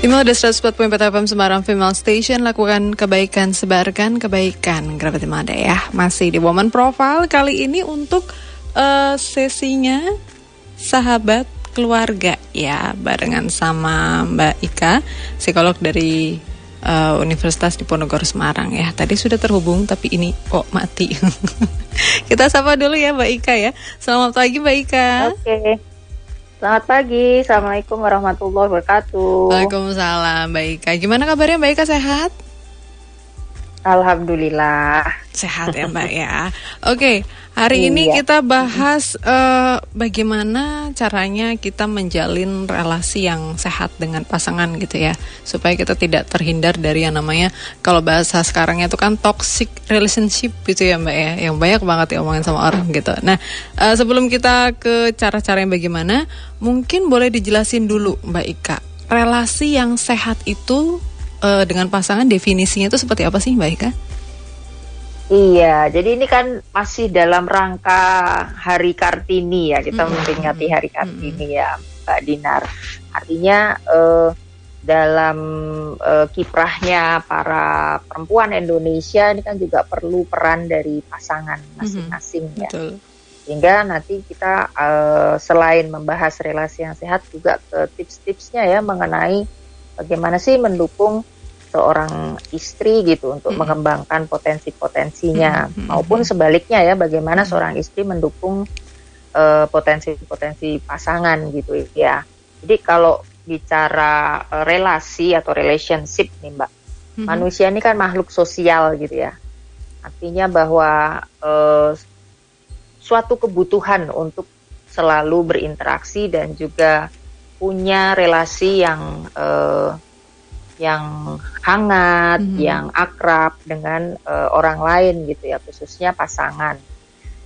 Email ada 104.4 FM Semarang Female Station. Lakukan kebaikan, sebarkan kebaikan. Kerabat ada ya. Masih di Woman Profile. Kali ini untuk uh, sesinya Sahabat keluarga ya. Barengan sama Mbak Ika Psikolog dari uh, Universitas Diponegoro Semarang ya. Tadi sudah terhubung tapi ini kok mati. Kita sapa dulu ya Mbak Ika ya. Selamat pagi Mbak Ika. Oke. okay. Selamat pagi, Assalamualaikum warahmatullahi wabarakatuh. Waalaikumsalam, Mbak Ika. Gimana kabarnya Mbak Ika, sehat? Alhamdulillah. Sehat ya Mbak ya. Oke, hari iya. ini kita bahas uh, bagaimana caranya kita menjalin relasi yang sehat dengan pasangan gitu ya. Supaya kita tidak terhindar dari yang namanya kalau bahasa sekarangnya itu kan toxic relationship gitu ya Mbak ya. Yang banyak banget diomongin sama orang gitu. Nah, uh, sebelum kita ke cara-cara yang bagaimana, mungkin boleh dijelasin dulu Mbak Ika. Relasi yang sehat itu uh, dengan pasangan definisinya itu seperti apa sih Mbak Ika? Iya, jadi ini kan masih dalam rangka Hari Kartini ya, kita mm -hmm. memperingati Hari Kartini mm -hmm. ya, Mbak Dinar. Artinya uh, dalam uh, kiprahnya para perempuan Indonesia ini kan juga perlu peran dari pasangan masing-masing mm -hmm. ya. Betul. Sehingga nanti kita uh, selain membahas relasi yang sehat juga ke tips-tipsnya ya mengenai bagaimana sih mendukung seorang istri gitu untuk hmm. mengembangkan potensi-potensinya hmm. maupun sebaliknya ya bagaimana seorang istri mendukung uh, potensi-potensi pasangan gitu ya. Jadi kalau bicara uh, relasi atau relationship nih Mbak. Hmm. Manusia ini kan makhluk sosial gitu ya. Artinya bahwa uh, suatu kebutuhan untuk selalu berinteraksi dan juga punya relasi yang uh, yang hangat, mm -hmm. yang akrab dengan uh, orang lain gitu ya, khususnya pasangan.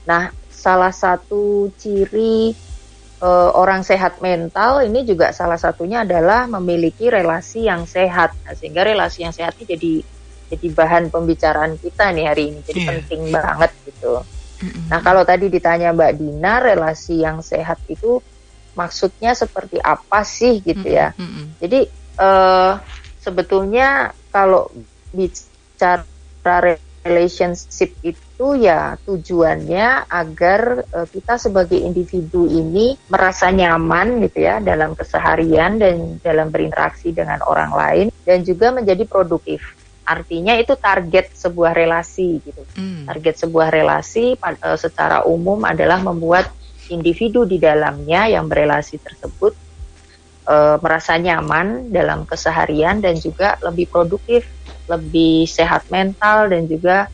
Nah, salah satu ciri uh, orang sehat mental ini juga salah satunya adalah memiliki relasi yang sehat. Nah, sehingga relasi yang sehat ini jadi jadi bahan pembicaraan kita nih hari ini, jadi yeah. penting banget gitu. Mm -hmm. Nah, kalau tadi ditanya Mbak Dina, relasi yang sehat itu maksudnya seperti apa sih gitu ya. Mm -hmm. Jadi uh, sebetulnya kalau bicara relationship itu ya tujuannya agar uh, kita sebagai individu ini merasa nyaman gitu ya dalam keseharian dan dalam berinteraksi dengan orang lain dan juga menjadi produktif. Artinya itu target sebuah relasi gitu. Mm. Target sebuah relasi uh, secara umum adalah membuat individu di dalamnya yang berelasi tersebut e, merasa nyaman dalam keseharian dan juga lebih produktif, lebih sehat mental dan juga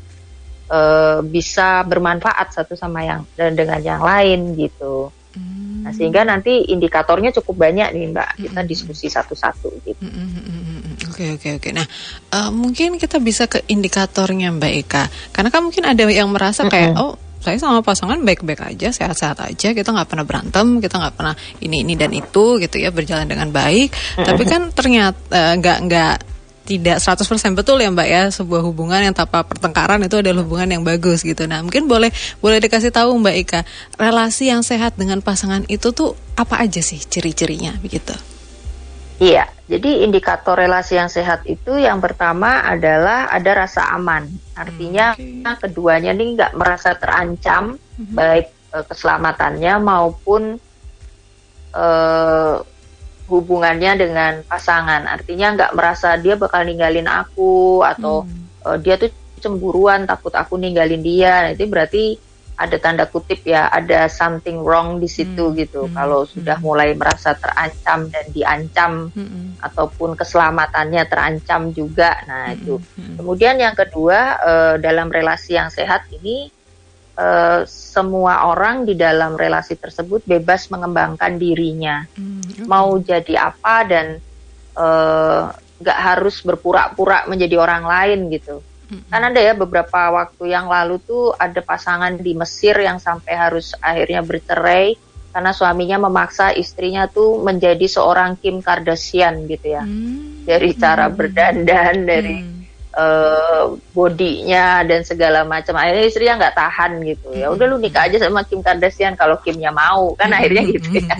e, bisa bermanfaat satu sama yang dan dengan yang lain gitu. Hmm. Nah, sehingga nanti indikatornya cukup banyak nih Mbak. Kita hmm. diskusi satu-satu gitu. Hmm, hmm, oke oke oke. Nah uh, mungkin kita bisa ke indikatornya Mbak Eka. Karena kan mungkin ada yang merasa kayak oh saya sama pasangan baik-baik aja, sehat-sehat aja, kita nggak pernah berantem, kita nggak pernah ini ini dan itu gitu ya berjalan dengan baik. Tapi kan ternyata nggak uh, nggak tidak 100% betul ya Mbak ya sebuah hubungan yang tanpa pertengkaran itu adalah hubungan yang bagus gitu. Nah, mungkin boleh boleh dikasih tahu Mbak Ika, relasi yang sehat dengan pasangan itu tuh apa aja sih ciri-cirinya begitu? Iya, jadi indikator relasi yang sehat itu yang pertama adalah ada rasa aman. Artinya hmm, okay. keduanya ini nggak merasa terancam hmm. baik uh, keselamatannya maupun uh, hubungannya dengan pasangan. Artinya nggak merasa dia bakal ninggalin aku atau hmm. uh, dia tuh cemburuan takut aku ninggalin dia. Nah, itu berarti ada tanda kutip ya ada something wrong di situ hmm. gitu hmm. kalau sudah hmm. mulai merasa terancam dan diancam hmm. ataupun keselamatannya terancam juga nah hmm. itu hmm. kemudian yang kedua uh, dalam relasi yang sehat ini uh, semua orang di dalam relasi tersebut bebas mengembangkan dirinya hmm. mau jadi apa dan eh, nggak uh, harus berpura-pura menjadi orang lain gitu Kan ada ya beberapa waktu yang lalu tuh ada pasangan di Mesir yang sampai harus akhirnya bercerai karena suaminya memaksa istrinya tuh menjadi seorang Kim Kardashian gitu ya. Hmm. Dari cara hmm. berdandan, dari hmm. uh, bodinya dan segala macam. Akhirnya istrinya nggak tahan gitu. Ya udah lu nikah aja sama Kim Kardashian kalau Kimnya mau kan akhirnya gitu ya.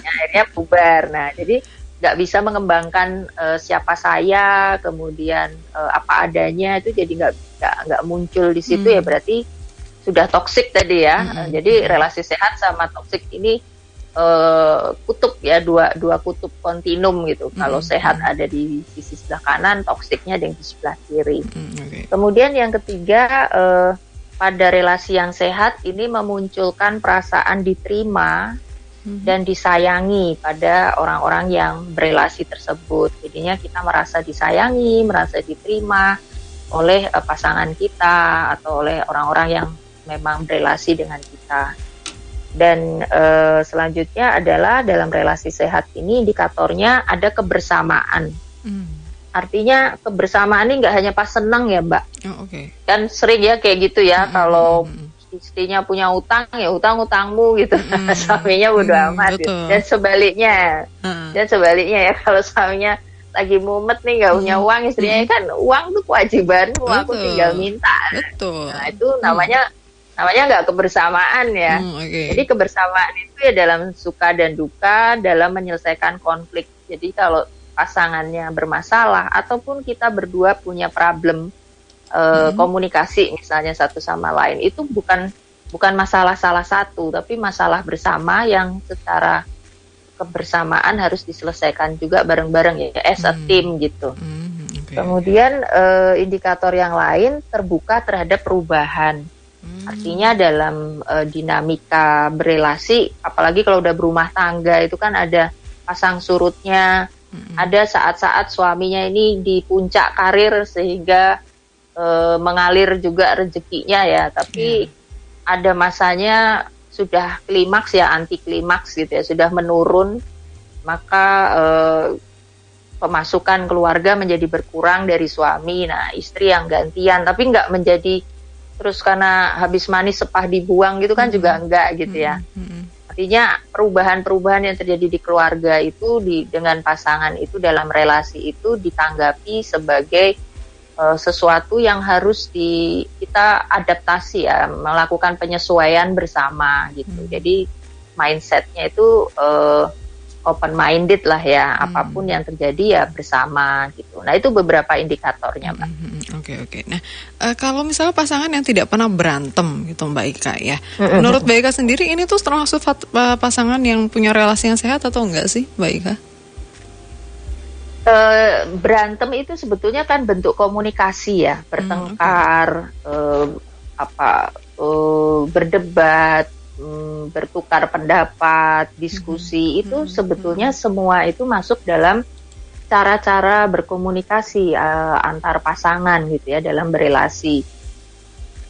ya akhirnya bubar. Nah, jadi nggak bisa mengembangkan uh, siapa saya, kemudian uh, apa adanya itu jadi nggak nggak muncul di situ ya, hmm. ya berarti sudah toksik tadi ya. Hmm. Uh, jadi relasi sehat sama toksik ini uh, kutub ya dua dua kutub kontinum gitu. Hmm. Kalau sehat ada di sisi sebelah kanan, toksiknya ada di sebelah kiri. Hmm. Okay. Kemudian yang ketiga uh, pada relasi yang sehat ini memunculkan perasaan diterima hmm. dan disayangi pada orang-orang yang berelasi tersebut. Jadinya kita merasa disayangi, merasa diterima oleh uh, pasangan kita atau oleh orang-orang yang memang berelasi dengan kita. Dan uh, selanjutnya adalah dalam relasi sehat ini indikatornya ada kebersamaan. Hmm. Artinya kebersamaan ini nggak hanya pas senang ya, Mbak. Oh, Okay. Kan sering ya kayak gitu ya hmm. kalau hmm, hmm, hmm istrinya punya utang ya utang utangmu gitu hmm. suaminya bodo hmm, amat gitu. dan sebaliknya hmm. dan sebaliknya ya kalau suaminya lagi mumet nih nggak punya hmm. uang istrinya hmm. kan uang tuh kewajibanmu betul. aku tinggal minta betul. nah itu namanya hmm. namanya nggak kebersamaan ya hmm, okay. jadi kebersamaan itu ya dalam suka dan duka dalam menyelesaikan konflik jadi kalau pasangannya bermasalah ataupun kita berdua punya problem uh, hmm. komunikasi misalnya satu sama lain itu bukan bukan masalah salah satu tapi masalah bersama yang secara kebersamaan harus diselesaikan juga bareng-bareng ya as a hmm. team gitu. Hmm. Okay. Kemudian uh, indikator yang lain terbuka terhadap perubahan. Hmm. Artinya dalam uh, dinamika berelasi, apalagi kalau udah berumah tangga itu kan ada pasang surutnya, hmm. ada saat-saat suaminya ini di puncak karir sehingga e, mengalir juga rezekinya ya, tapi yeah. ada masanya sudah klimaks ya anti klimaks gitu ya, sudah menurun, maka e, pemasukan keluarga menjadi berkurang dari suami, nah istri yang gantian, tapi nggak menjadi terus karena habis manis sepah dibuang gitu kan mm -hmm. juga enggak gitu ya. Mm -hmm. Artinya perubahan-perubahan yang terjadi di keluarga itu di dengan pasangan itu dalam relasi itu ditanggapi sebagai uh, sesuatu yang harus di kita adaptasi ya melakukan penyesuaian bersama gitu hmm. jadi mindsetnya itu uh, open minded lah ya hmm. apa pun yang terjadi ya bersama gitu nah itu beberapa indikatornya mbak hmm, hmm, hmm. oke oke nah uh, kalau misalnya pasangan yang tidak pernah berantem gitu mbak Ika ya hmm. menurut mbak Ika sendiri ini tuh termasuk pasangan yang punya relasi yang sehat atau enggak sih mbak Ika uh, berantem itu sebetulnya kan bentuk komunikasi ya, bertengkar, hmm, uh, apa, uh, berdebat, um, bertukar pendapat, diskusi hmm, itu hmm, sebetulnya hmm. semua itu masuk dalam cara-cara berkomunikasi uh, antar pasangan gitu ya dalam berelasi.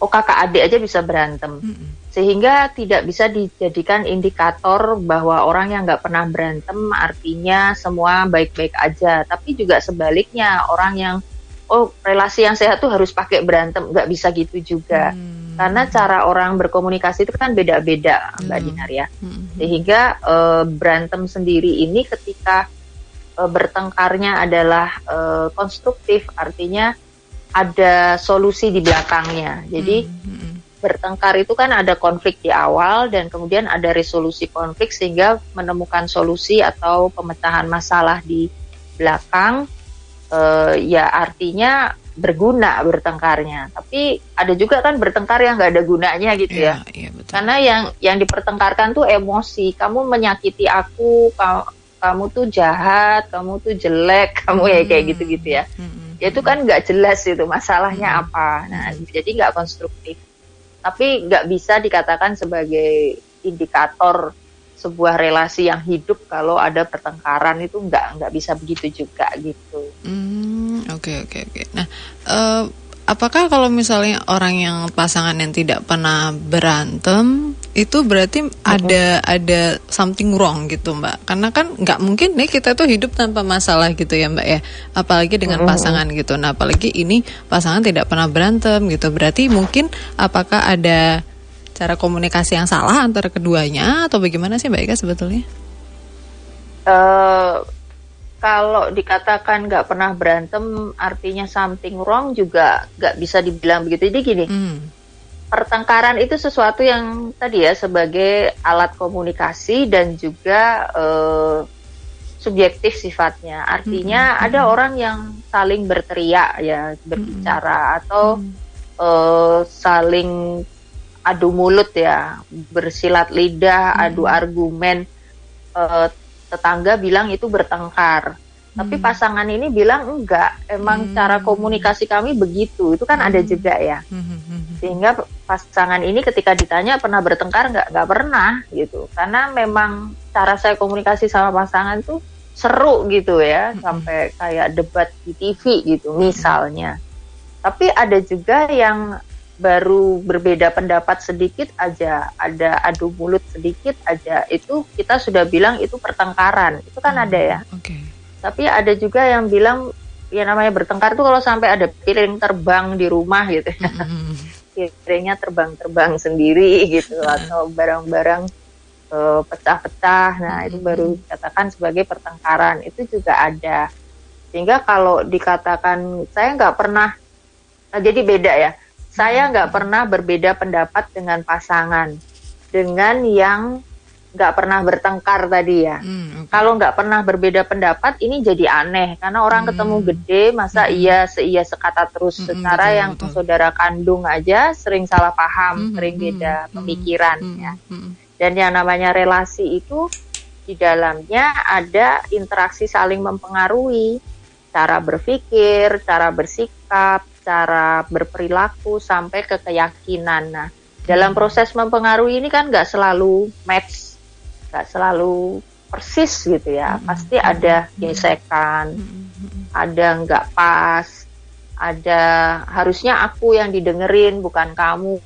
Oh kakak adik aja bisa berantem. Hmm sehingga tidak bisa dijadikan indikator bahwa orang yang nggak pernah berantem artinya semua baik-baik aja tapi juga sebaliknya orang yang oh relasi yang sehat tuh harus pakai berantem nggak bisa gitu juga hmm. karena cara orang berkomunikasi itu kan beda-beda hmm. mbak Dinar ya hmm. sehingga e, berantem sendiri ini ketika e, bertengkarnya adalah e, konstruktif artinya ada solusi di belakangnya jadi hmm. Hmm bertengkar itu kan ada konflik di awal dan kemudian ada resolusi konflik sehingga menemukan solusi atau pemecahan masalah di belakang uh, ya artinya berguna bertengkarnya tapi ada juga kan bertengkar yang nggak ada gunanya gitu ya, ya. ya betul. karena yang yang dipertengkarkan tuh emosi kamu menyakiti aku kamu, kamu tuh jahat kamu tuh jelek kamu hmm. ya kayak gitu gitu ya hmm. ya itu kan nggak jelas itu masalahnya hmm. apa nah jadi nggak konstruktif tapi nggak bisa dikatakan sebagai indikator sebuah relasi yang hidup kalau ada pertengkaran itu nggak nggak bisa begitu juga gitu. Hmm, oke oke oke. Nah, uh, apakah kalau misalnya orang yang pasangan yang tidak pernah berantem itu berarti ada ada something wrong gitu mbak. Karena kan nggak mungkin nih kita tuh hidup tanpa masalah gitu ya mbak ya. Apalagi dengan pasangan gitu. Nah apalagi ini pasangan tidak pernah berantem gitu. Berarti mungkin apakah ada cara komunikasi yang salah antara keduanya atau bagaimana sih mbak Ika sebetulnya? Uh, kalau dikatakan nggak pernah berantem artinya something wrong juga nggak bisa dibilang begitu. Jadi gini hmm. Pertengkaran itu sesuatu yang tadi ya sebagai alat komunikasi dan juga uh, subjektif sifatnya. Artinya hmm. ada orang yang saling berteriak ya berbicara hmm. atau hmm. Uh, saling adu mulut ya, bersilat lidah, hmm. adu argumen. Uh, tetangga bilang itu bertengkar. Tapi hmm. pasangan ini bilang enggak, emang hmm. cara komunikasi kami begitu. Itu kan hmm. ada juga ya. Hmm, hmm, hmm. Sehingga pasangan ini ketika ditanya pernah bertengkar enggak? Enggak pernah gitu. Karena memang cara saya komunikasi sama pasangan itu seru gitu ya, hmm. sampai kayak debat di TV gitu misalnya. Tapi ada juga yang baru berbeda pendapat sedikit aja, ada adu mulut sedikit aja, itu kita sudah bilang itu pertengkaran. Itu kan hmm. ada ya. Okay tapi ada juga yang bilang ya namanya bertengkar tuh kalau sampai ada piring terbang di rumah gitu ya. Mm-hmm. piringnya terbang-terbang sendiri gitu mm-hmm. atau barang-barang uh, pecah-pecah nah mm-hmm. itu baru dikatakan sebagai pertengkaran itu juga ada sehingga kalau dikatakan saya nggak pernah nah jadi beda ya saya nggak pernah berbeda pendapat dengan pasangan dengan yang nggak pernah bertengkar tadi ya. Hmm, okay. Kalau nggak pernah berbeda pendapat, ini jadi aneh karena orang hmm. ketemu gede, masa hmm. iya seia sekata terus. Hmm, Secara betul, yang betul. saudara kandung aja sering salah paham, hmm, sering hmm, beda hmm, pemikiran hmm, ya. Hmm. Dan yang namanya relasi itu di dalamnya ada interaksi saling mempengaruhi, cara berpikir, cara bersikap, cara berperilaku sampai ke keyakinan. Nah, dalam proses mempengaruhi ini kan nggak selalu match nggak selalu persis gitu ya hmm. pasti ada gesekan hmm. ada nggak pas ada harusnya aku yang didengerin bukan kamu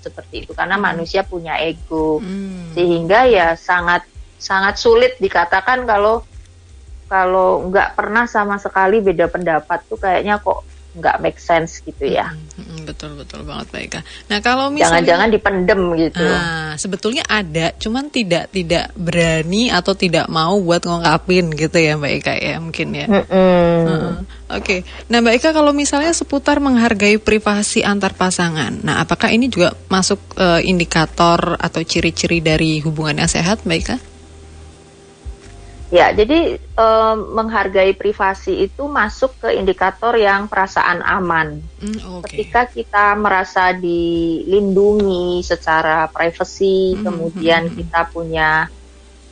seperti itu karena hmm. manusia punya ego hmm. sehingga ya sangat sangat sulit dikatakan kalau kalau nggak pernah sama sekali beda pendapat tuh kayaknya kok nggak make sense gitu ya. Hmm, betul betul banget Mbak Ika. Nah kalau misalnya jangan-jangan dipendem gitu. Nah sebetulnya ada, cuman tidak tidak berani atau tidak mau buat ngungkapin gitu ya Mbak Ika ya mungkin ya. Hmm. Uh, Oke. Okay. Nah Mbak Ika kalau misalnya seputar menghargai privasi antar pasangan, nah apakah ini juga masuk uh, indikator atau ciri-ciri dari hubungan yang sehat Mbak Ika? Ya, jadi um, menghargai privasi itu masuk ke indikator yang perasaan aman. Mm, okay. Ketika kita merasa dilindungi secara privasi, mm, kemudian mm, kita punya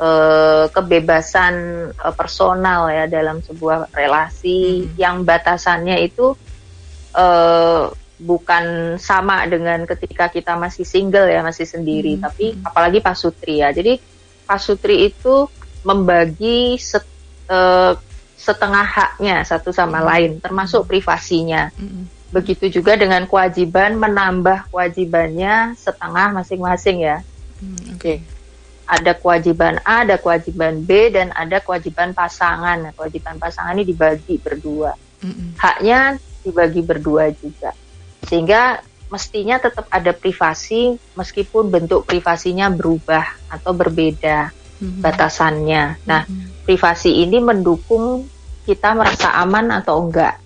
uh, kebebasan uh, personal ya dalam sebuah relasi mm. yang batasannya itu uh, bukan sama dengan ketika kita masih single ya, masih sendiri, mm, tapi apalagi pasutri ya. Jadi pasutri itu membagi set, uh, setengah haknya satu sama hmm. lain, termasuk privasinya. Hmm. Begitu juga dengan kewajiban menambah kewajibannya setengah masing-masing ya. Hmm, Oke. Okay. Ada kewajiban A, ada kewajiban B, dan ada kewajiban pasangan. Nah, kewajiban pasangan ini dibagi berdua. Hmm. Haknya dibagi berdua juga. Sehingga mestinya tetap ada privasi meskipun bentuk privasinya berubah atau berbeda hmm. batasannya. Nah, hmm. privasi ini mendukung kita merasa aman atau enggak.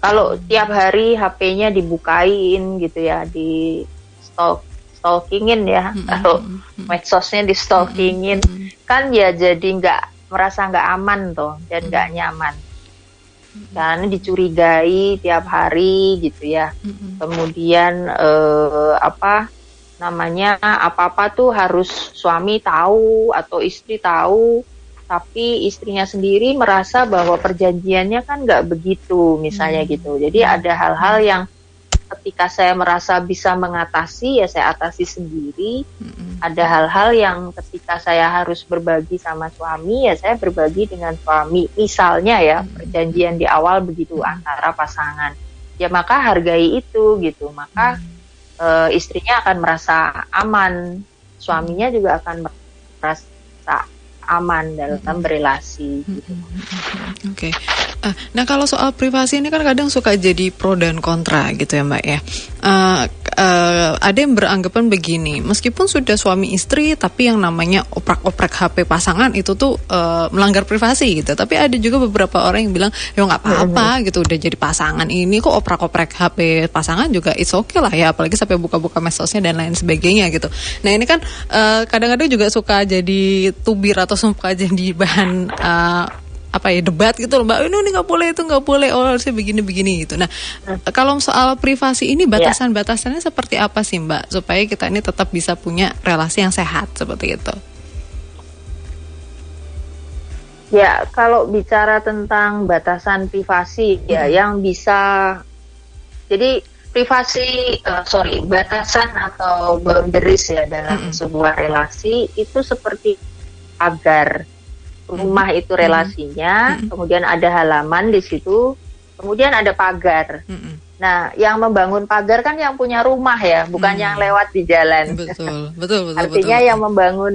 Kalau tiap hari HP-nya dibukain gitu ya, di stalk stalkingin ya, hmm. atau medsosnya di stalkingin, hmm. kan ya jadi nggak merasa nggak aman tuh dan nggak nyaman. Karena dicurigai tiap hari gitu ya. Kemudian eh, apa namanya apa-apa tuh harus suami tahu atau istri tahu tapi istrinya sendiri merasa bahwa perjanjiannya kan nggak begitu misalnya hmm. gitu jadi hmm. ada hal-hal yang ketika saya merasa bisa mengatasi ya saya atasi sendiri hmm. ada hal-hal yang ketika saya harus berbagi sama suami ya saya berbagi dengan suami misalnya ya hmm. perjanjian di awal begitu hmm. antara pasangan ya maka hargai itu gitu maka hmm uh, istrinya akan merasa aman, suaminya juga akan merasa aman dalam mm -hmm. berrelasi. Gitu. Oke, okay. uh, nah kalau soal privasi ini kan kadang suka jadi pro dan kontra gitu ya Mbak ya. Uh, uh, ada yang beranggapan begini, meskipun sudah suami istri, tapi yang namanya oprak-oprak HP pasangan itu tuh uh, melanggar privasi gitu. Tapi ada juga beberapa orang yang bilang, ya nggak apa-apa gitu, udah jadi pasangan ini kok oprak-oprak HP pasangan juga it's okay lah ya, apalagi sampai buka-buka mesosnya dan lain sebagainya gitu. Nah ini kan kadang-kadang uh, juga suka jadi tubir atau suka jadi bahan uh, apa ya debat gitu loh mbak ini nggak boleh itu nggak boleh oh harusnya begini begini gitu nah hmm. kalau soal privasi ini ya. batasan-batasannya seperti apa sih mbak supaya kita ini tetap bisa punya relasi yang sehat seperti itu ya kalau bicara tentang batasan privasi ya, hmm. ya yang bisa jadi privasi uh, sorry batasan atau boundaries ya dalam hmm. sebuah relasi itu seperti agar rumah itu mm-hmm. relasinya, mm-hmm. kemudian ada halaman di situ, kemudian ada pagar. Mm-hmm. Nah, yang membangun pagar kan yang punya rumah ya, bukan mm. yang lewat di jalan. Betul, betul, betul. Artinya betul. yang membangun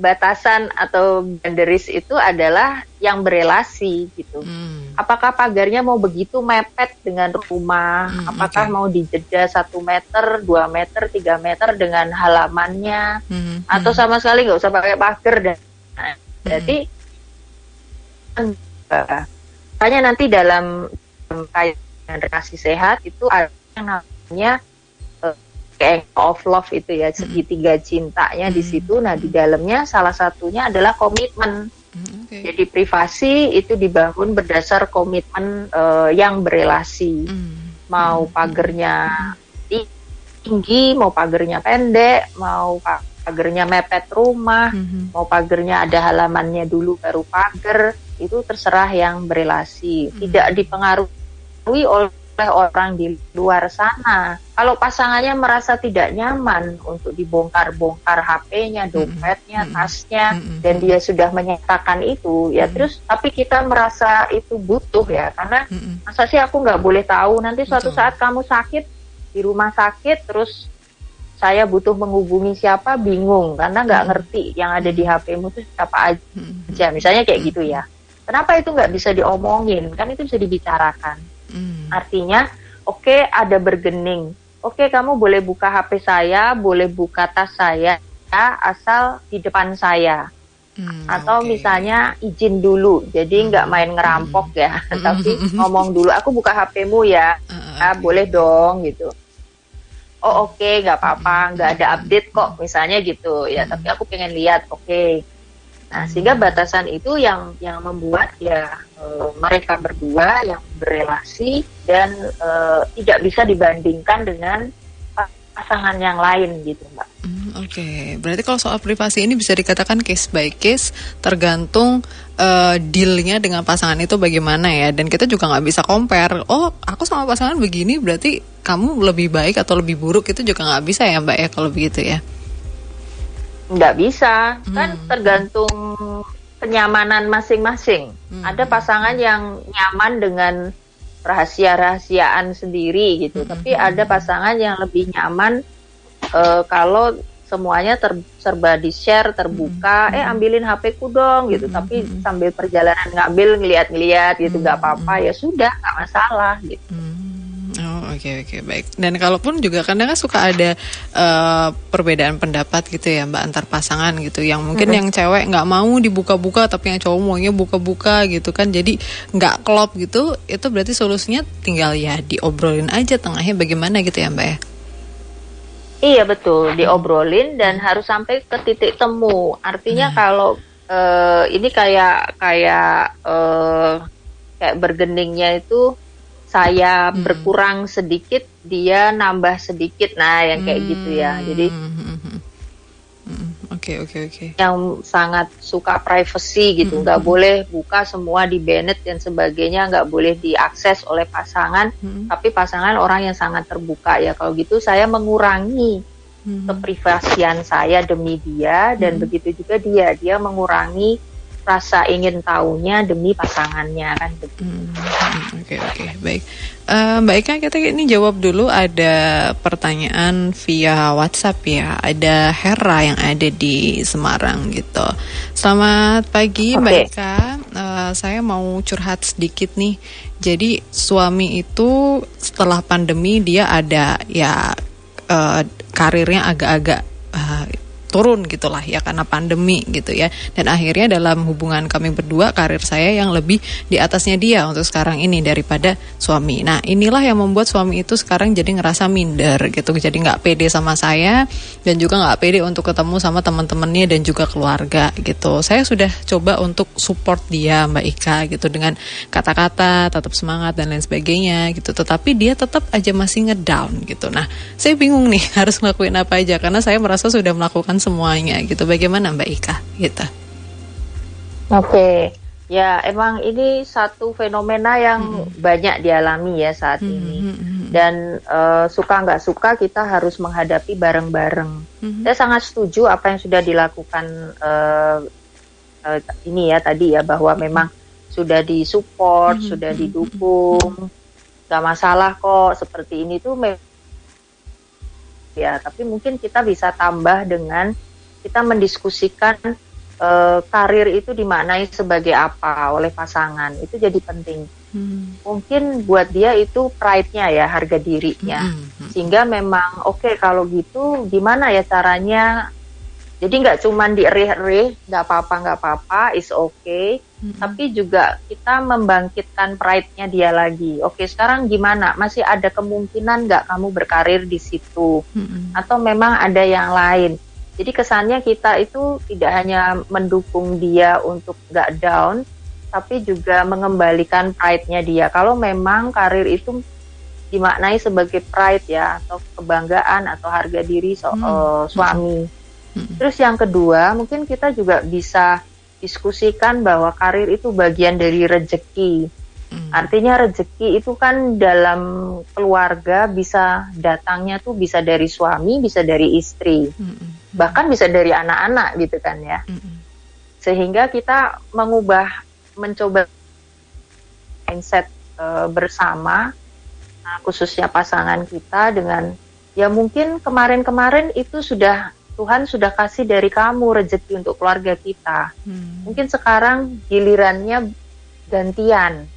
batasan atau boundaries itu adalah yang berelasi gitu. Mm. Apakah pagarnya mau begitu mepet dengan rumah? Mm, Apakah okay. mau dijeda satu meter, dua meter, tiga meter dengan halamannya? Mm, atau sama sekali nggak usah pakai pagar dan jadi hmm. hanya nanti dalam kayak relasi sehat itu ada yang namanya uh, of love itu ya segitiga cintanya hmm. di situ. Nah di dalamnya salah satunya adalah komitmen. Hmm, okay. Jadi privasi itu dibangun berdasar komitmen uh, yang berelasi. Hmm. Mau hmm. pagernya tinggi, mau pagernya pendek, mau pagernya mepet rumah, mm-hmm. mau pagernya ada halamannya dulu baru pagar, itu terserah yang berelasi, mm-hmm. tidak dipengaruhi oleh orang di luar sana. Kalau pasangannya merasa tidak nyaman untuk dibongkar-bongkar HP-nya, dompetnya, mm-hmm. tasnya, mm-hmm. dan dia sudah menyatakan itu, ya mm-hmm. terus tapi kita merasa itu butuh ya, karena mm-hmm. masa sih aku nggak boleh tahu nanti suatu Betul. saat kamu sakit di rumah sakit terus saya butuh menghubungi siapa bingung. Karena nggak hmm. ngerti yang ada di HPmu itu siapa aja. Hmm. misalnya kayak gitu ya. Kenapa itu nggak bisa diomongin? Kan itu bisa dibicarakan. Hmm. artinya oke okay, ada bergening. Oke okay, kamu boleh buka HP saya boleh buka tas saya ya, asal di depan saya. Hmm, atau okay. misalnya izin dulu, jadi nggak main ngerampok ya, tapi ngomong dulu, aku buka HPmu ya, uh, okay. ya boleh dong gitu oh oke okay, nggak apa-apa nggak ada update kok misalnya gitu ya tapi aku pengen lihat oke okay. nah sehingga batasan itu yang yang membuat ya e, mereka berdua yang berelasi dan e, tidak bisa dibandingkan dengan pasangan yang lain gitu mbak. Hmm, Oke, okay. berarti kalau soal privasi ini bisa dikatakan case by case tergantung uh, dealnya dengan pasangan itu bagaimana ya dan kita juga nggak bisa compare oh aku sama pasangan begini berarti kamu lebih baik atau lebih buruk itu juga nggak bisa ya mbak ya kalau begitu ya nggak bisa kan hmm. kan tergantung kenyamanan masing-masing hmm. ada pasangan yang nyaman dengan rahasia-rahasiaan sendiri gitu hmm. tapi ada pasangan yang lebih nyaman uh, kalau semuanya ter, serba di share terbuka hmm. eh ambilin HP ku dong gitu hmm. tapi sambil perjalanan ngambil ngeliat-ngeliat gitu nggak hmm. apa-apa ya sudah nggak masalah gitu hmm. Oh oke okay, oke okay, baik dan kalaupun juga kadang kan suka ada uh, perbedaan pendapat gitu ya mbak antar pasangan gitu yang mungkin -hmm. yang cewek nggak mau dibuka-buka tapi yang cowok maunya buka-buka gitu kan jadi nggak klop gitu itu berarti solusinya tinggal ya diobrolin aja tengahnya bagaimana gitu ya mbak ya Iya betul, diobrolin dan harus sampai ke titik temu. Artinya hmm. kalau uh, ini kayak kayak uh, kayak bergeningnya itu saya hmm. berkurang sedikit, dia nambah sedikit. Nah, yang kayak hmm. gitu ya. Jadi hmm. Hmm, hmm Oke okay, oke okay, oke. Okay. Yang sangat suka privacy gitu, nggak mm -hmm. boleh buka semua di Bennett dan sebagainya, nggak boleh diakses oleh pasangan. Mm -hmm. Tapi pasangan orang yang sangat terbuka ya. Kalau gitu saya mengurangi mm -hmm. keprivasian saya demi dia dan mm -hmm. begitu juga dia, dia mengurangi rasa ingin tahunya demi pasangannya kan begitu. Hmm, hmm, oke oke baik. Uh, Mbak Ika kita ini jawab dulu ada pertanyaan via WhatsApp ya. Ada Hera yang ada di Semarang gitu. Selamat pagi okay. Mbak Ika. Uh, saya mau curhat sedikit nih. Jadi suami itu setelah pandemi dia ada ya uh, karirnya agak-agak uh, turun gitulah ya karena pandemi gitu ya. Dan akhirnya dalam hubungan kami berdua karir saya yang lebih di atasnya dia untuk sekarang ini daripada suami. Nah inilah yang membuat suami itu sekarang jadi ngerasa minder gitu. Jadi nggak pede sama saya dan juga nggak pede untuk ketemu sama teman-temannya dan juga keluarga gitu. Saya sudah coba untuk support dia Mbak Ika gitu dengan kata-kata tetap semangat dan lain sebagainya gitu. Tetapi dia tetap aja masih ngedown gitu. Nah saya bingung nih harus ngelakuin apa aja? Karena saya merasa sudah melakukan semuanya gitu. Bagaimana Mbak Ika gitu? Oke. Ya, emang ini satu fenomena yang hmm. banyak dialami ya saat hmm. ini. Hmm. hmm. Dan uh, suka nggak suka kita harus menghadapi bareng-bareng. Hmm. Saya sangat setuju apa yang sudah dilakukan uh, uh, ini ya tadi ya bahwa memang sudah disupport, hmm. sudah hmm, didukung, nggak masalah kok seperti ini tuh ya tapi mungkin kita bisa tambah dengan kita mendiskusikan uh, karir itu dimaknai sebagai apa oleh pasangan itu jadi penting hmm. mungkin buat dia itu pride-nya ya harga dirinya hmm. hmm. sehingga memang oke okay, kalau gitu gimana ya caranya jadi nggak cuma dierih-erih nggak apa-apa nggak apa-apa is okay. Hmm. tapi juga kita membangkitkan pride-nya dia lagi. Oke sekarang gimana? Masih ada kemungkinan nggak kamu berkarir di situ? Hmm. atau memang ada yang lain? Jadi kesannya kita itu tidak hanya mendukung dia untuk nggak down tapi juga mengembalikan pride-nya dia. Kalau memang karir itu dimaknai sebagai pride ya atau kebanggaan atau harga diri so, hmm. uh, suami Terus yang kedua, mungkin kita juga bisa diskusikan bahwa karir itu bagian dari rejeki. Hmm. Artinya rejeki itu kan dalam keluarga bisa datangnya tuh bisa dari suami, bisa dari istri, hmm. bahkan bisa dari anak-anak gitu kan ya. Hmm. Sehingga kita mengubah, mencoba mindset uh, bersama, khususnya pasangan kita dengan ya mungkin kemarin-kemarin itu sudah Tuhan sudah kasih dari kamu rezeki untuk keluarga kita. Hmm. Mungkin sekarang gilirannya gantian,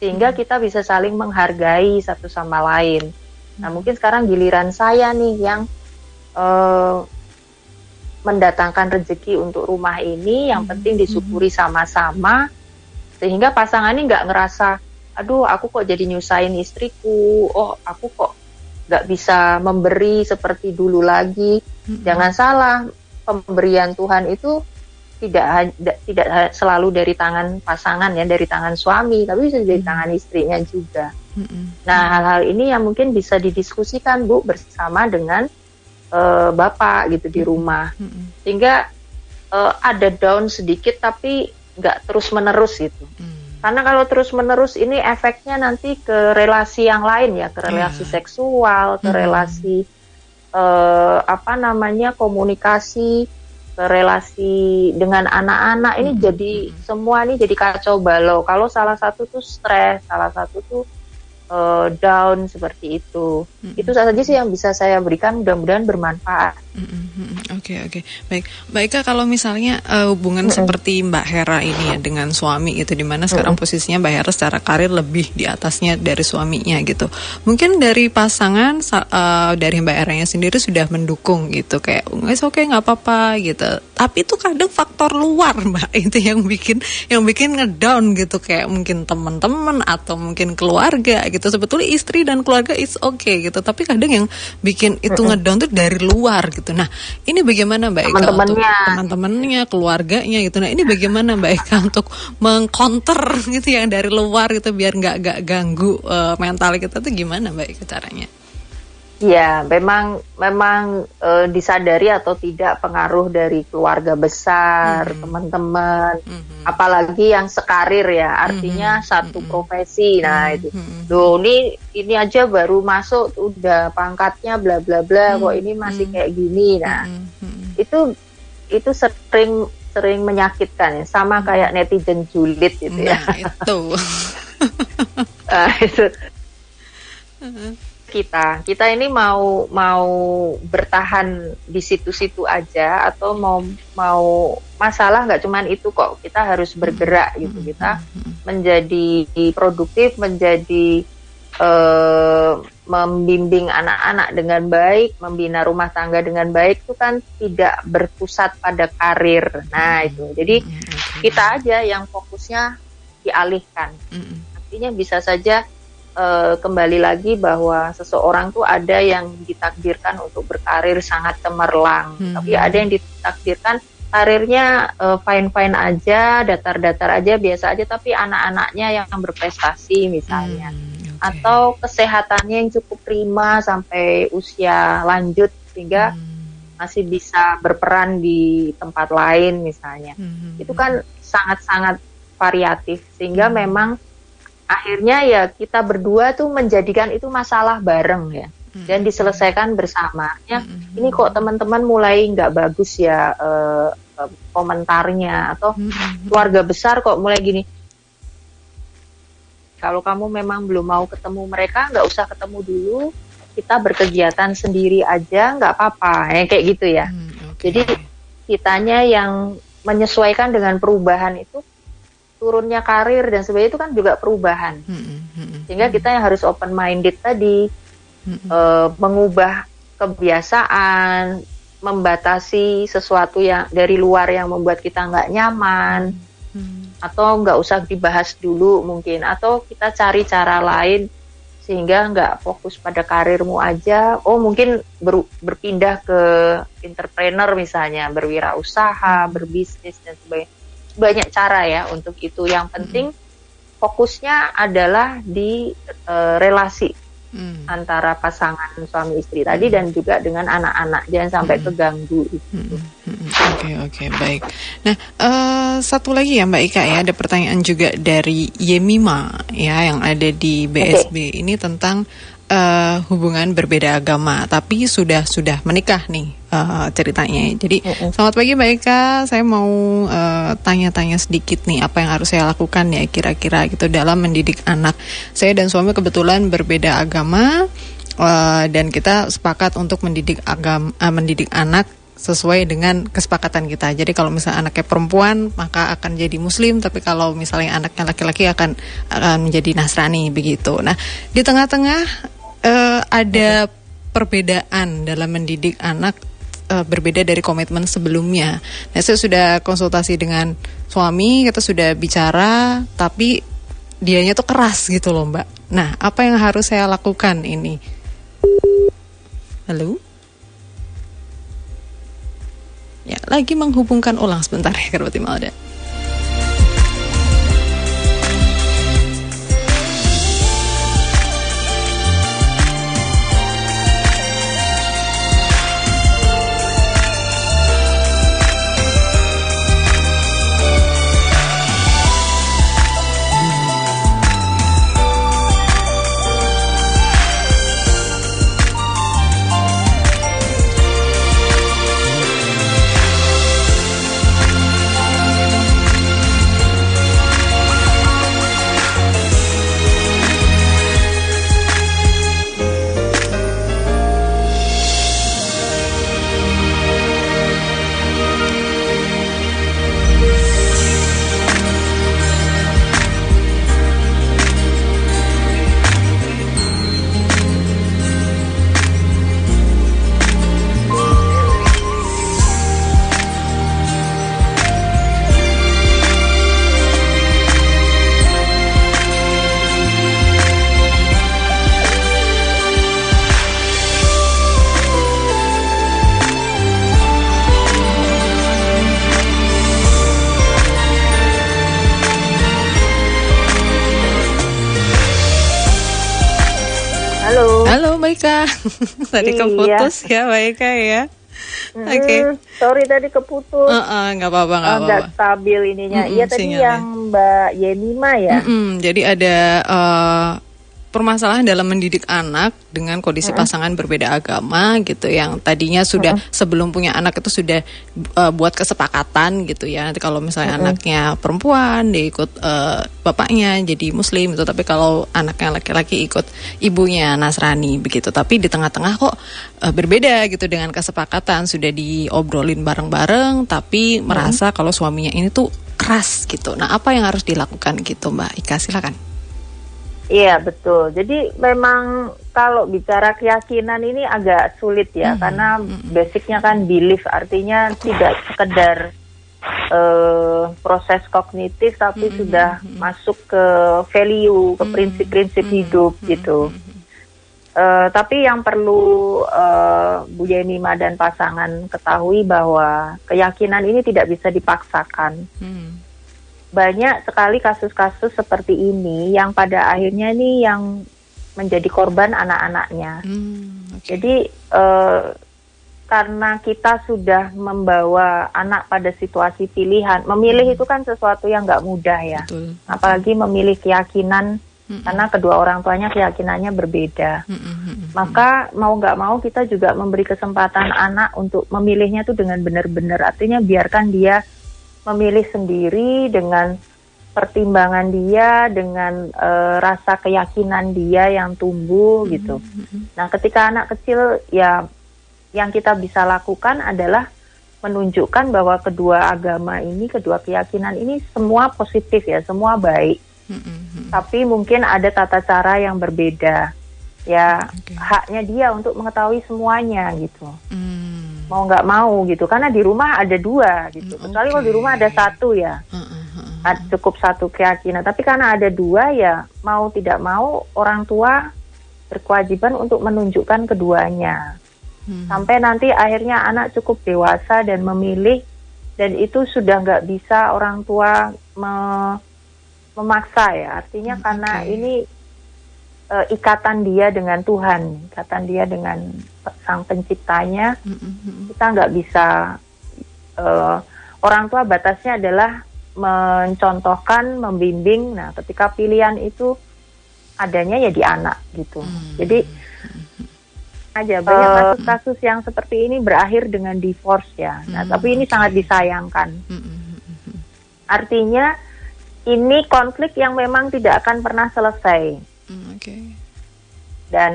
sehingga hmm. kita bisa saling menghargai satu sama lain. Nah, hmm. mungkin sekarang giliran saya nih yang uh, mendatangkan rezeki untuk rumah ini, yang hmm. penting disyukuri hmm. sama-sama, sehingga pasangan ini nggak ngerasa, aduh, aku kok jadi nyusahin istriku, oh, aku kok nggak bisa memberi seperti dulu lagi. Hmm. Jangan salah, pemberian Tuhan itu tidak tidak selalu dari tangan pasangan ya, dari tangan suami, tapi bisa dari tangan istrinya juga. Hmm. Nah, hal-hal ini yang mungkin bisa didiskusikan Bu bersama dengan uh, Bapak gitu di rumah. Hmm. Sehingga uh, ada down sedikit tapi nggak terus-menerus gitu. Hmm karena kalau terus menerus ini efeknya nanti ke relasi yang lain ya, ke relasi yeah. seksual, ke hmm. relasi uh, apa namanya komunikasi, ke relasi dengan anak-anak ini hmm. jadi semua ini jadi kacau balau. Kalau salah satu tuh stres, salah satu tuh uh, down seperti itu. Mm-hmm. Itu saja sih yang bisa saya berikan. Mudah-mudahan bermanfaat. Oke mm-hmm. oke, okay, okay. baik. Mbak Ika kalau misalnya uh, hubungan mm-hmm. seperti Mbak Hera ini ya dengan suami itu di mana sekarang mm-hmm. posisinya Mbak Hera secara karir lebih di atasnya dari suaminya gitu. Mungkin dari pasangan uh, dari Mbak Heranya sendiri sudah mendukung gitu kayak oke okay nggak apa-apa gitu. Tapi itu kadang faktor luar Mbak itu yang bikin yang bikin ngedown gitu kayak mungkin teman-teman atau mungkin keluarga gitu gitu sebetulnya istri dan keluarga it's okay gitu tapi kadang yang bikin itu ngedown tuh dari luar gitu nah ini bagaimana mbak Eka untuk teman-temannya. keluarganya gitu. Nah ini bagaimana mbak Eka untuk mengcounter gitu yang dari luar gitu biar nggak nggak ganggu uh, mental kita tuh gimana mbak Eka caranya Ya, memang memang e, disadari atau tidak pengaruh dari keluarga besar, mm-hmm. teman-teman, mm-hmm. apalagi yang sekarir ya, artinya mm-hmm. satu profesi. Nah, mm-hmm. itu. Loh, ini ini aja baru masuk udah pangkatnya bla bla bla, mm-hmm. kok ini masih kayak gini. Nah, mm-hmm. itu itu sering sering menyakitkan ya, sama mm-hmm. kayak netizen julid gitu ya. nah, ya. Itu. nah, itu. Kita kita ini mau mau bertahan di situ-situ aja atau mau mau masalah nggak cuman itu kok kita harus bergerak gitu kita menjadi produktif menjadi uh, membimbing anak-anak dengan baik, membina rumah tangga dengan baik itu kan tidak berpusat pada karir. Nah, itu. Jadi kita aja yang fokusnya dialihkan. Artinya bisa saja uh, kembali lagi bahwa seseorang tuh ada yang ditakdirkan untuk berkarir sangat cemerlang, hmm. tapi ada yang ditakdirkan karirnya uh, fine-fine aja, datar-datar aja, biasa aja, tapi anak-anaknya yang berprestasi misalnya. Hmm atau kesehatannya yang cukup prima sampai usia lanjut sehingga hmm. masih bisa berperan di tempat lain misalnya. Hmm. Itu kan sangat-sangat variatif sehingga hmm. memang akhirnya ya kita berdua tuh menjadikan itu masalah bareng ya hmm. dan diselesaikan bersama. Ya hmm. ini kok teman-teman mulai nggak bagus ya uh, komentarnya atau hmm. keluarga besar kok mulai gini kalau kamu memang belum mau ketemu mereka, nggak usah ketemu dulu. Kita berkegiatan sendiri aja, nggak apa-apa. Ya, kayak gitu ya. Hmm, okay. Jadi kitanya yang menyesuaikan dengan perubahan itu turunnya karir dan sebagainya itu kan juga perubahan. Hmm, hmm, hmm Sehingga kita yang harus open minded tadi hmm, hmm. uh, mengubah kebiasaan, membatasi sesuatu yang dari luar yang membuat kita nggak nyaman. Hmm atau nggak usah dibahas dulu mungkin atau kita cari cara lain sehingga nggak fokus pada karirmu aja oh mungkin ber, berpindah ke entrepreneur misalnya berwirausaha berbisnis dan sebagainya banyak cara ya untuk itu yang penting fokusnya adalah di uh, relasi hmm. antara pasangan suami istri tadi dan juga dengan anak-anak jangan sampai hmm. keganggu itu. Hmm. Oke hmm. oke okay, okay, baik. Nah uh, satu lagi ya Mbak Ika ya ada pertanyaan juga dari Yemima ya yang ada di BSB okay. ini tentang uh, hubungan berbeda agama, tapi sudah sudah menikah nih uh, ceritanya. Jadi uh -uh. selamat pagi Mbak Eka, saya mau eh, tanya-tanya uh, sedikit nih apa yang harus saya lakukan ya kira-kira gitu dalam mendidik anak. Saya dan suami kebetulan berbeda agama uh, dan kita sepakat untuk mendidik agama uh, mendidik anak sesuai dengan kesepakatan kita. Jadi kalau misalnya anaknya perempuan maka akan jadi muslim, tapi kalau misalnya anaknya laki-laki akan akan menjadi nasrani begitu. Nah, di tengah-tengah uh, ada perbedaan dalam mendidik anak uh, berbeda dari komitmen sebelumnya. Nah, saya sudah konsultasi dengan suami, kita sudah bicara, tapi dianya tuh keras gitu loh, Mbak. Nah, apa yang harus saya lakukan ini? Halo? Ya, lagi menghubungkan ulang sebentar ya, Karbati Malda. Ika. tadi iya. keputus ya Mbak Ika ya. Hmm, Oke. Okay. Sorry tadi keputus. Uh -uh, nggak apa-apa nggak apa-apa. Stabil ininya. Iya mm -mm, tadi sinyalnya. yang Mbak Yenima ya. Mm -mm, jadi ada uh, permasalahan dalam mendidik anak dengan kondisi pasangan berbeda agama gitu yang tadinya sudah sebelum punya anak itu sudah uh, buat kesepakatan gitu ya. Nanti kalau misalnya anaknya perempuan dia ikut uh, bapaknya jadi muslim itu tapi kalau anaknya laki-laki ikut ibunya nasrani begitu. Tapi di tengah-tengah kok uh, berbeda gitu dengan kesepakatan. Sudah diobrolin bareng-bareng tapi merasa kalau suaminya ini tuh keras gitu. Nah apa yang harus dilakukan gitu mbak Ika? Silakan Iya betul. Jadi memang kalau bicara keyakinan ini agak sulit ya, hmm. karena basicnya kan belief, artinya tidak sekedar uh, proses kognitif, tapi hmm. sudah hmm. masuk ke value, ke prinsip-prinsip hmm. hidup gitu. Uh, tapi yang perlu uh, Bu Yemima dan pasangan ketahui bahwa keyakinan ini tidak bisa dipaksakan. Hmm banyak sekali kasus-kasus seperti ini yang pada akhirnya ini yang menjadi korban anak-anaknya. Hmm, okay. Jadi uh, karena kita sudah membawa anak pada situasi pilihan, memilih hmm. itu kan sesuatu yang nggak mudah ya. Betul. Apalagi memilih keyakinan hmm. karena kedua orang tuanya keyakinannya berbeda. Hmm. hmm, hmm Maka mau nggak mau kita juga memberi kesempatan anak untuk memilihnya itu dengan benar-benar. Artinya biarkan dia memilih sendiri dengan pertimbangan dia dengan uh, rasa keyakinan dia yang tumbuh mm-hmm. gitu. Nah, ketika anak kecil ya yang kita bisa lakukan adalah menunjukkan bahwa kedua agama ini, kedua keyakinan ini semua positif ya, semua baik. Mm-hmm. Tapi mungkin ada tata cara yang berbeda. Ya, okay. haknya dia untuk mengetahui semuanya gitu. Mm mau nggak mau gitu karena di rumah ada dua gitu mm, kecuali okay. kalau di rumah ada satu ya uh, uh, uh, cukup satu keyakinan tapi karena ada dua ya mau tidak mau orang tua berkewajiban untuk menunjukkan keduanya hmm. sampai nanti akhirnya anak cukup dewasa dan memilih dan itu sudah nggak bisa orang tua me memaksa ya artinya hmm, karena okay. ini uh, ikatan dia dengan Tuhan, ikatan dia dengan Sang Penciptanya, mm-hmm. kita nggak bisa uh, orang tua batasnya adalah mencontohkan, membimbing. Nah, ketika pilihan itu adanya ya di anak gitu. Mm-hmm. Jadi aja banyak eh, kasus-kasus uh, yang seperti ini berakhir dengan divorce ya. Nah, mm-hmm. tapi ini sangat disayangkan. Mm-hmm. Artinya ini konflik yang memang tidak akan pernah selesai. Mm, okay. Dan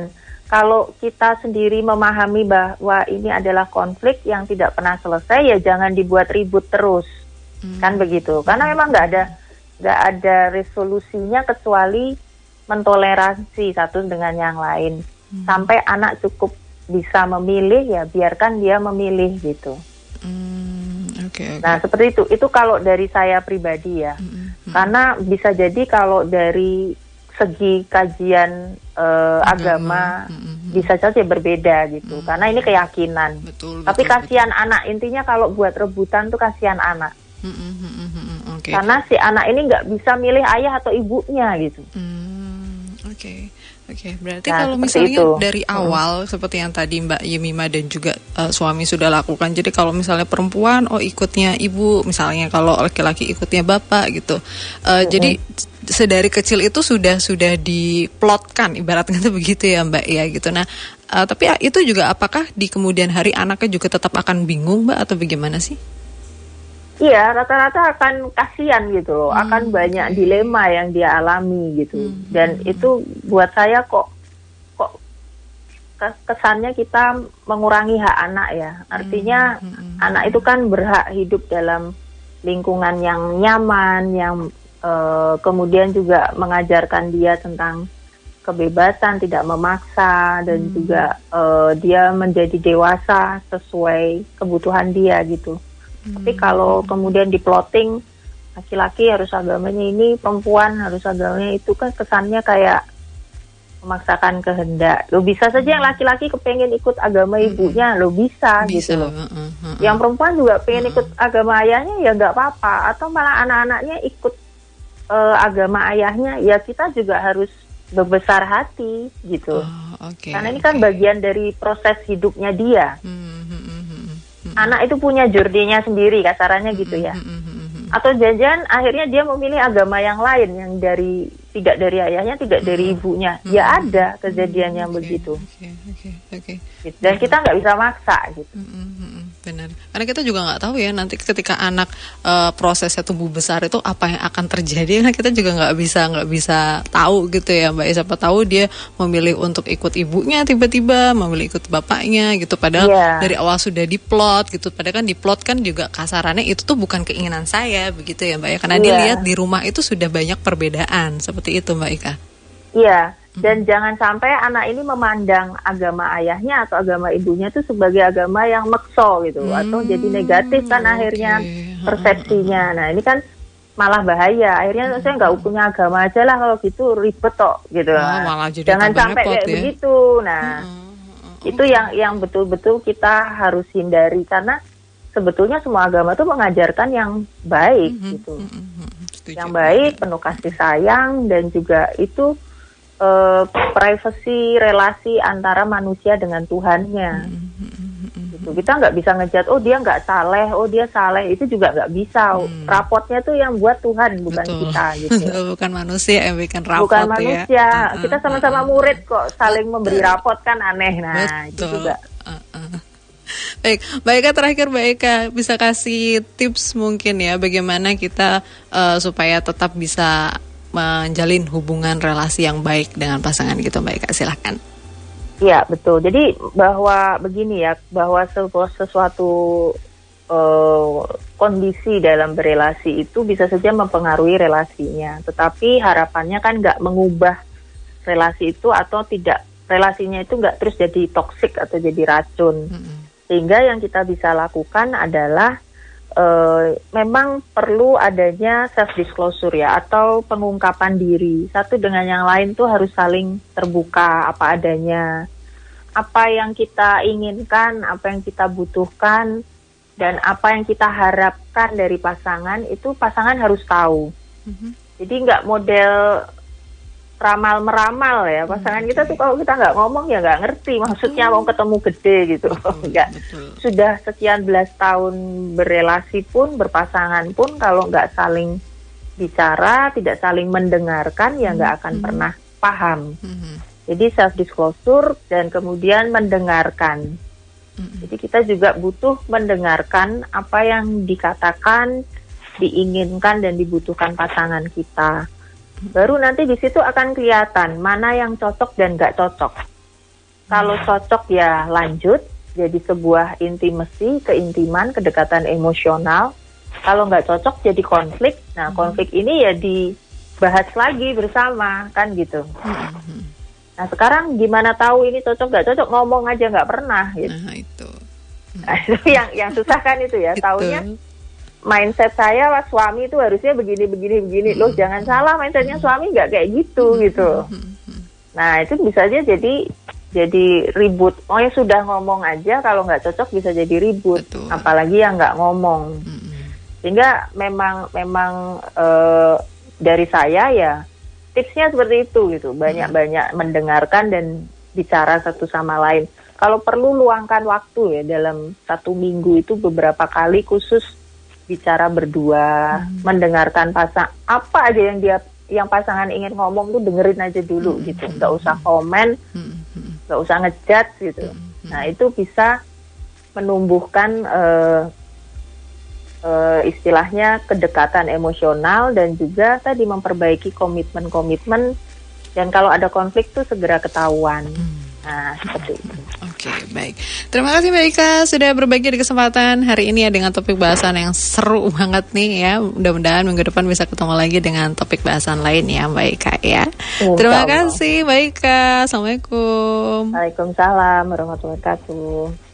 kalau kita sendiri memahami bahwa ini adalah konflik yang tidak pernah selesai, ya jangan dibuat ribut terus, mm. kan begitu? Karena hmm. memang nggak ada nggak ada resolusinya kecuali mentoleransi satu dengan yang lain. Mm. Sampai anak cukup bisa memilih, ya biarkan dia memilih gitu. Mm, okay, okay. Nah seperti itu. Itu kalau dari saya pribadi ya. Mm, mm, Karena bisa jadi kalau dari segi kajian uh, agama, agama mm-hmm. bisa saja berbeda gitu mm-hmm. karena ini keyakinan betul, tapi betul, kasihan betul. anak intinya kalau buat rebutan tuh kasihan anak mm-hmm. okay. karena si anak ini nggak bisa milih ayah atau ibunya gitu mm, oke okay. Oke, okay, berarti nah, kalau misalnya itu. dari awal hmm. seperti yang tadi Mbak Yemima dan juga uh, suami sudah lakukan. Jadi kalau misalnya perempuan oh ikutnya ibu, misalnya kalau laki-laki ikutnya bapak gitu. Uh, hmm. Jadi sedari kecil itu sudah sudah diplotkan ibaratnya itu begitu ya Mbak ya gitu. Nah, uh, tapi itu juga apakah di kemudian hari anaknya juga tetap akan bingung Mbak atau bagaimana sih? Iya, rata-rata akan kasihan gitu loh, hmm. akan banyak dilema yang dia alami gitu. Hmm. Dan itu buat saya kok kok kesannya kita mengurangi hak anak ya. Artinya hmm. Hmm. anak itu kan berhak hidup dalam lingkungan yang nyaman, yang uh, kemudian juga mengajarkan dia tentang kebebasan, tidak memaksa dan hmm. juga uh, dia menjadi dewasa sesuai kebutuhan dia gitu. Tapi kalau kemudian di plotting laki-laki harus agamanya ini, perempuan harus agamanya itu kan kesannya kayak memaksakan kehendak. Lo bisa saja yang laki-laki kepengen ikut agama ibunya, lo bisa, bisa gitu loh. Uh, uh, uh, yang perempuan juga pengen ikut agama ayahnya ya nggak apa-apa. Atau malah anak-anaknya ikut uh, agama ayahnya, ya kita juga harus berbesar hati gitu. Oh, okay, Karena ini okay. kan bagian dari proses hidupnya dia. Hmm, hmm, hmm anak itu punya jurdinya sendiri kasarannya gitu ya. atau janjian akhirnya dia memilih agama yang lain yang dari tidak dari ayahnya tidak dari ibunya. Ya ada kejadian yang okay, begitu. Okay, okay, okay. dan kita nggak bisa maksa gitu. Benar. Karena kita juga nggak tahu ya nanti ketika anak uh, prosesnya tumbuh besar itu apa yang akan terjadi. Kan kita juga nggak bisa nggak bisa tahu gitu ya mbak. Siapa tahu dia memilih untuk ikut ibunya tiba-tiba memilih ikut bapaknya gitu. Padahal yeah. dari awal sudah diplot gitu. Padahal kan diplot kan juga kasarannya itu tuh bukan keinginan saya begitu ya mbak ya. Karena yeah. dia lihat di rumah itu sudah banyak perbedaan. Seperti itu mbak Ika Iya, dan jangan sampai anak ini memandang agama ayahnya atau agama ibunya itu sebagai agama yang mekso gitu hmm, atau jadi negatif kan okay. akhirnya persepsinya. Nah ini kan malah bahaya. Akhirnya hmm. saya nggak punya agama aja lah kalau gitu ribet kok gitu. Oh, malah jadi jangan sampai kayak ya? begitu. Nah hmm. itu yang yang betul-betul kita harus hindari karena sebetulnya semua agama itu mengajarkan yang baik hmm. gitu. Hmm. Hmm yang baik, penuh kasih sayang dan juga itu uh, privasi relasi antara manusia dengan Tuhannya. Gitu. Kita nggak bisa ngejat, oh dia nggak saleh, oh dia saleh itu juga nggak bisa. Hmm. Rapotnya tuh yang buat Tuhan bukan Betul. kita. Gitu. bukan manusia yang bikin rapot Bukan ya. manusia. Ya. Kita sama-sama murid kok, saling memberi rapot kan aneh. Nah Betul. itu juga. Baik, Mbak Eka terakhir Mbak Eka bisa kasih tips mungkin ya bagaimana kita uh, supaya tetap bisa menjalin hubungan relasi yang baik dengan pasangan gitu Mbak Eka silahkan. Iya betul. Jadi bahwa begini ya bahwa sesuatu uh, kondisi dalam berelasi itu bisa saja mempengaruhi relasinya. Tetapi harapannya kan nggak mengubah relasi itu atau tidak relasinya itu nggak terus jadi toksik atau jadi racun. Mm -hmm. Sehingga yang kita bisa lakukan adalah uh, memang perlu adanya self disclosure ya atau pengungkapan diri. Satu dengan yang lain tuh harus saling terbuka apa adanya. Apa yang kita inginkan apa yang kita butuhkan dan apa yang kita harapkan dari pasangan itu pasangan harus tahu. Mm-hmm. jadi nggak model ramal meramal ya. Pasangan kita tuh kalau kita nggak ngomong ya nggak ngerti. Maksudnya mau ketemu gede gitu. Nggak. sudah sekian belas tahun berelasi pun berpasangan pun kalau nggak saling bicara tidak saling mendengarkan ya nggak akan hmm. pernah paham. Hmm. jadi self disclosure dan kemudian mendengarkan. Hmm. jadi kita juga butuh mendengarkan apa yang dikatakan diinginkan dan dibutuhkan pasangan kita Baru nanti di situ akan kelihatan mana yang cocok dan nggak cocok. Kalau hmm. cocok ya lanjut jadi sebuah intimasi, keintiman, kedekatan emosional. Kalau nggak cocok jadi konflik. Nah hmm. konflik ini ya dibahas lagi bersama kan gitu. Hmm. Nah sekarang gimana tahu ini cocok nggak cocok ngomong aja nggak pernah gitu. Nah itu. Nah, itu yang yang susah kan itu ya. Taunya mindset saya was suami itu harusnya begini begini begini. Loh hmm. jangan salah mindsetnya suami nggak kayak gitu hmm. gitu. Nah itu bisa aja jadi jadi ribut. Oh ya sudah ngomong aja kalau nggak cocok bisa jadi ribut. Betul. apalagi yang nggak ngomong. Hmm. sehingga memang memang e, dari saya ya tipsnya seperti itu gitu. Banyak banyak mendengarkan dan bicara satu sama lain. Kalau perlu luangkan waktu ya dalam satu minggu itu beberapa kali khusus bicara berdua, hmm. mendengarkan pasang apa aja yang dia yang pasangan ingin ngomong tuh dengerin aja dulu hmm. gitu, nggak usah komen, hmm. nggak usah ngejat gitu. Hmm. Nah itu bisa menumbuhkan uh, uh, istilahnya kedekatan emosional dan juga tadi memperbaiki komitmen-komitmen dan kalau ada konflik tuh segera ketahuan. Hmm. Nah, seperti itu. Oke, okay, baik. Terima kasih Mbak Ika sudah berbagi di kesempatan hari ini ya dengan topik bahasan yang seru banget nih ya. Mudah-mudahan minggu depan bisa ketemu lagi dengan topik bahasan lain ya Mbak Ika ya. Insya Terima kasih Mbak Ika. Assalamualaikum. Waalaikumsalam warahmatullahi wabarakatuh.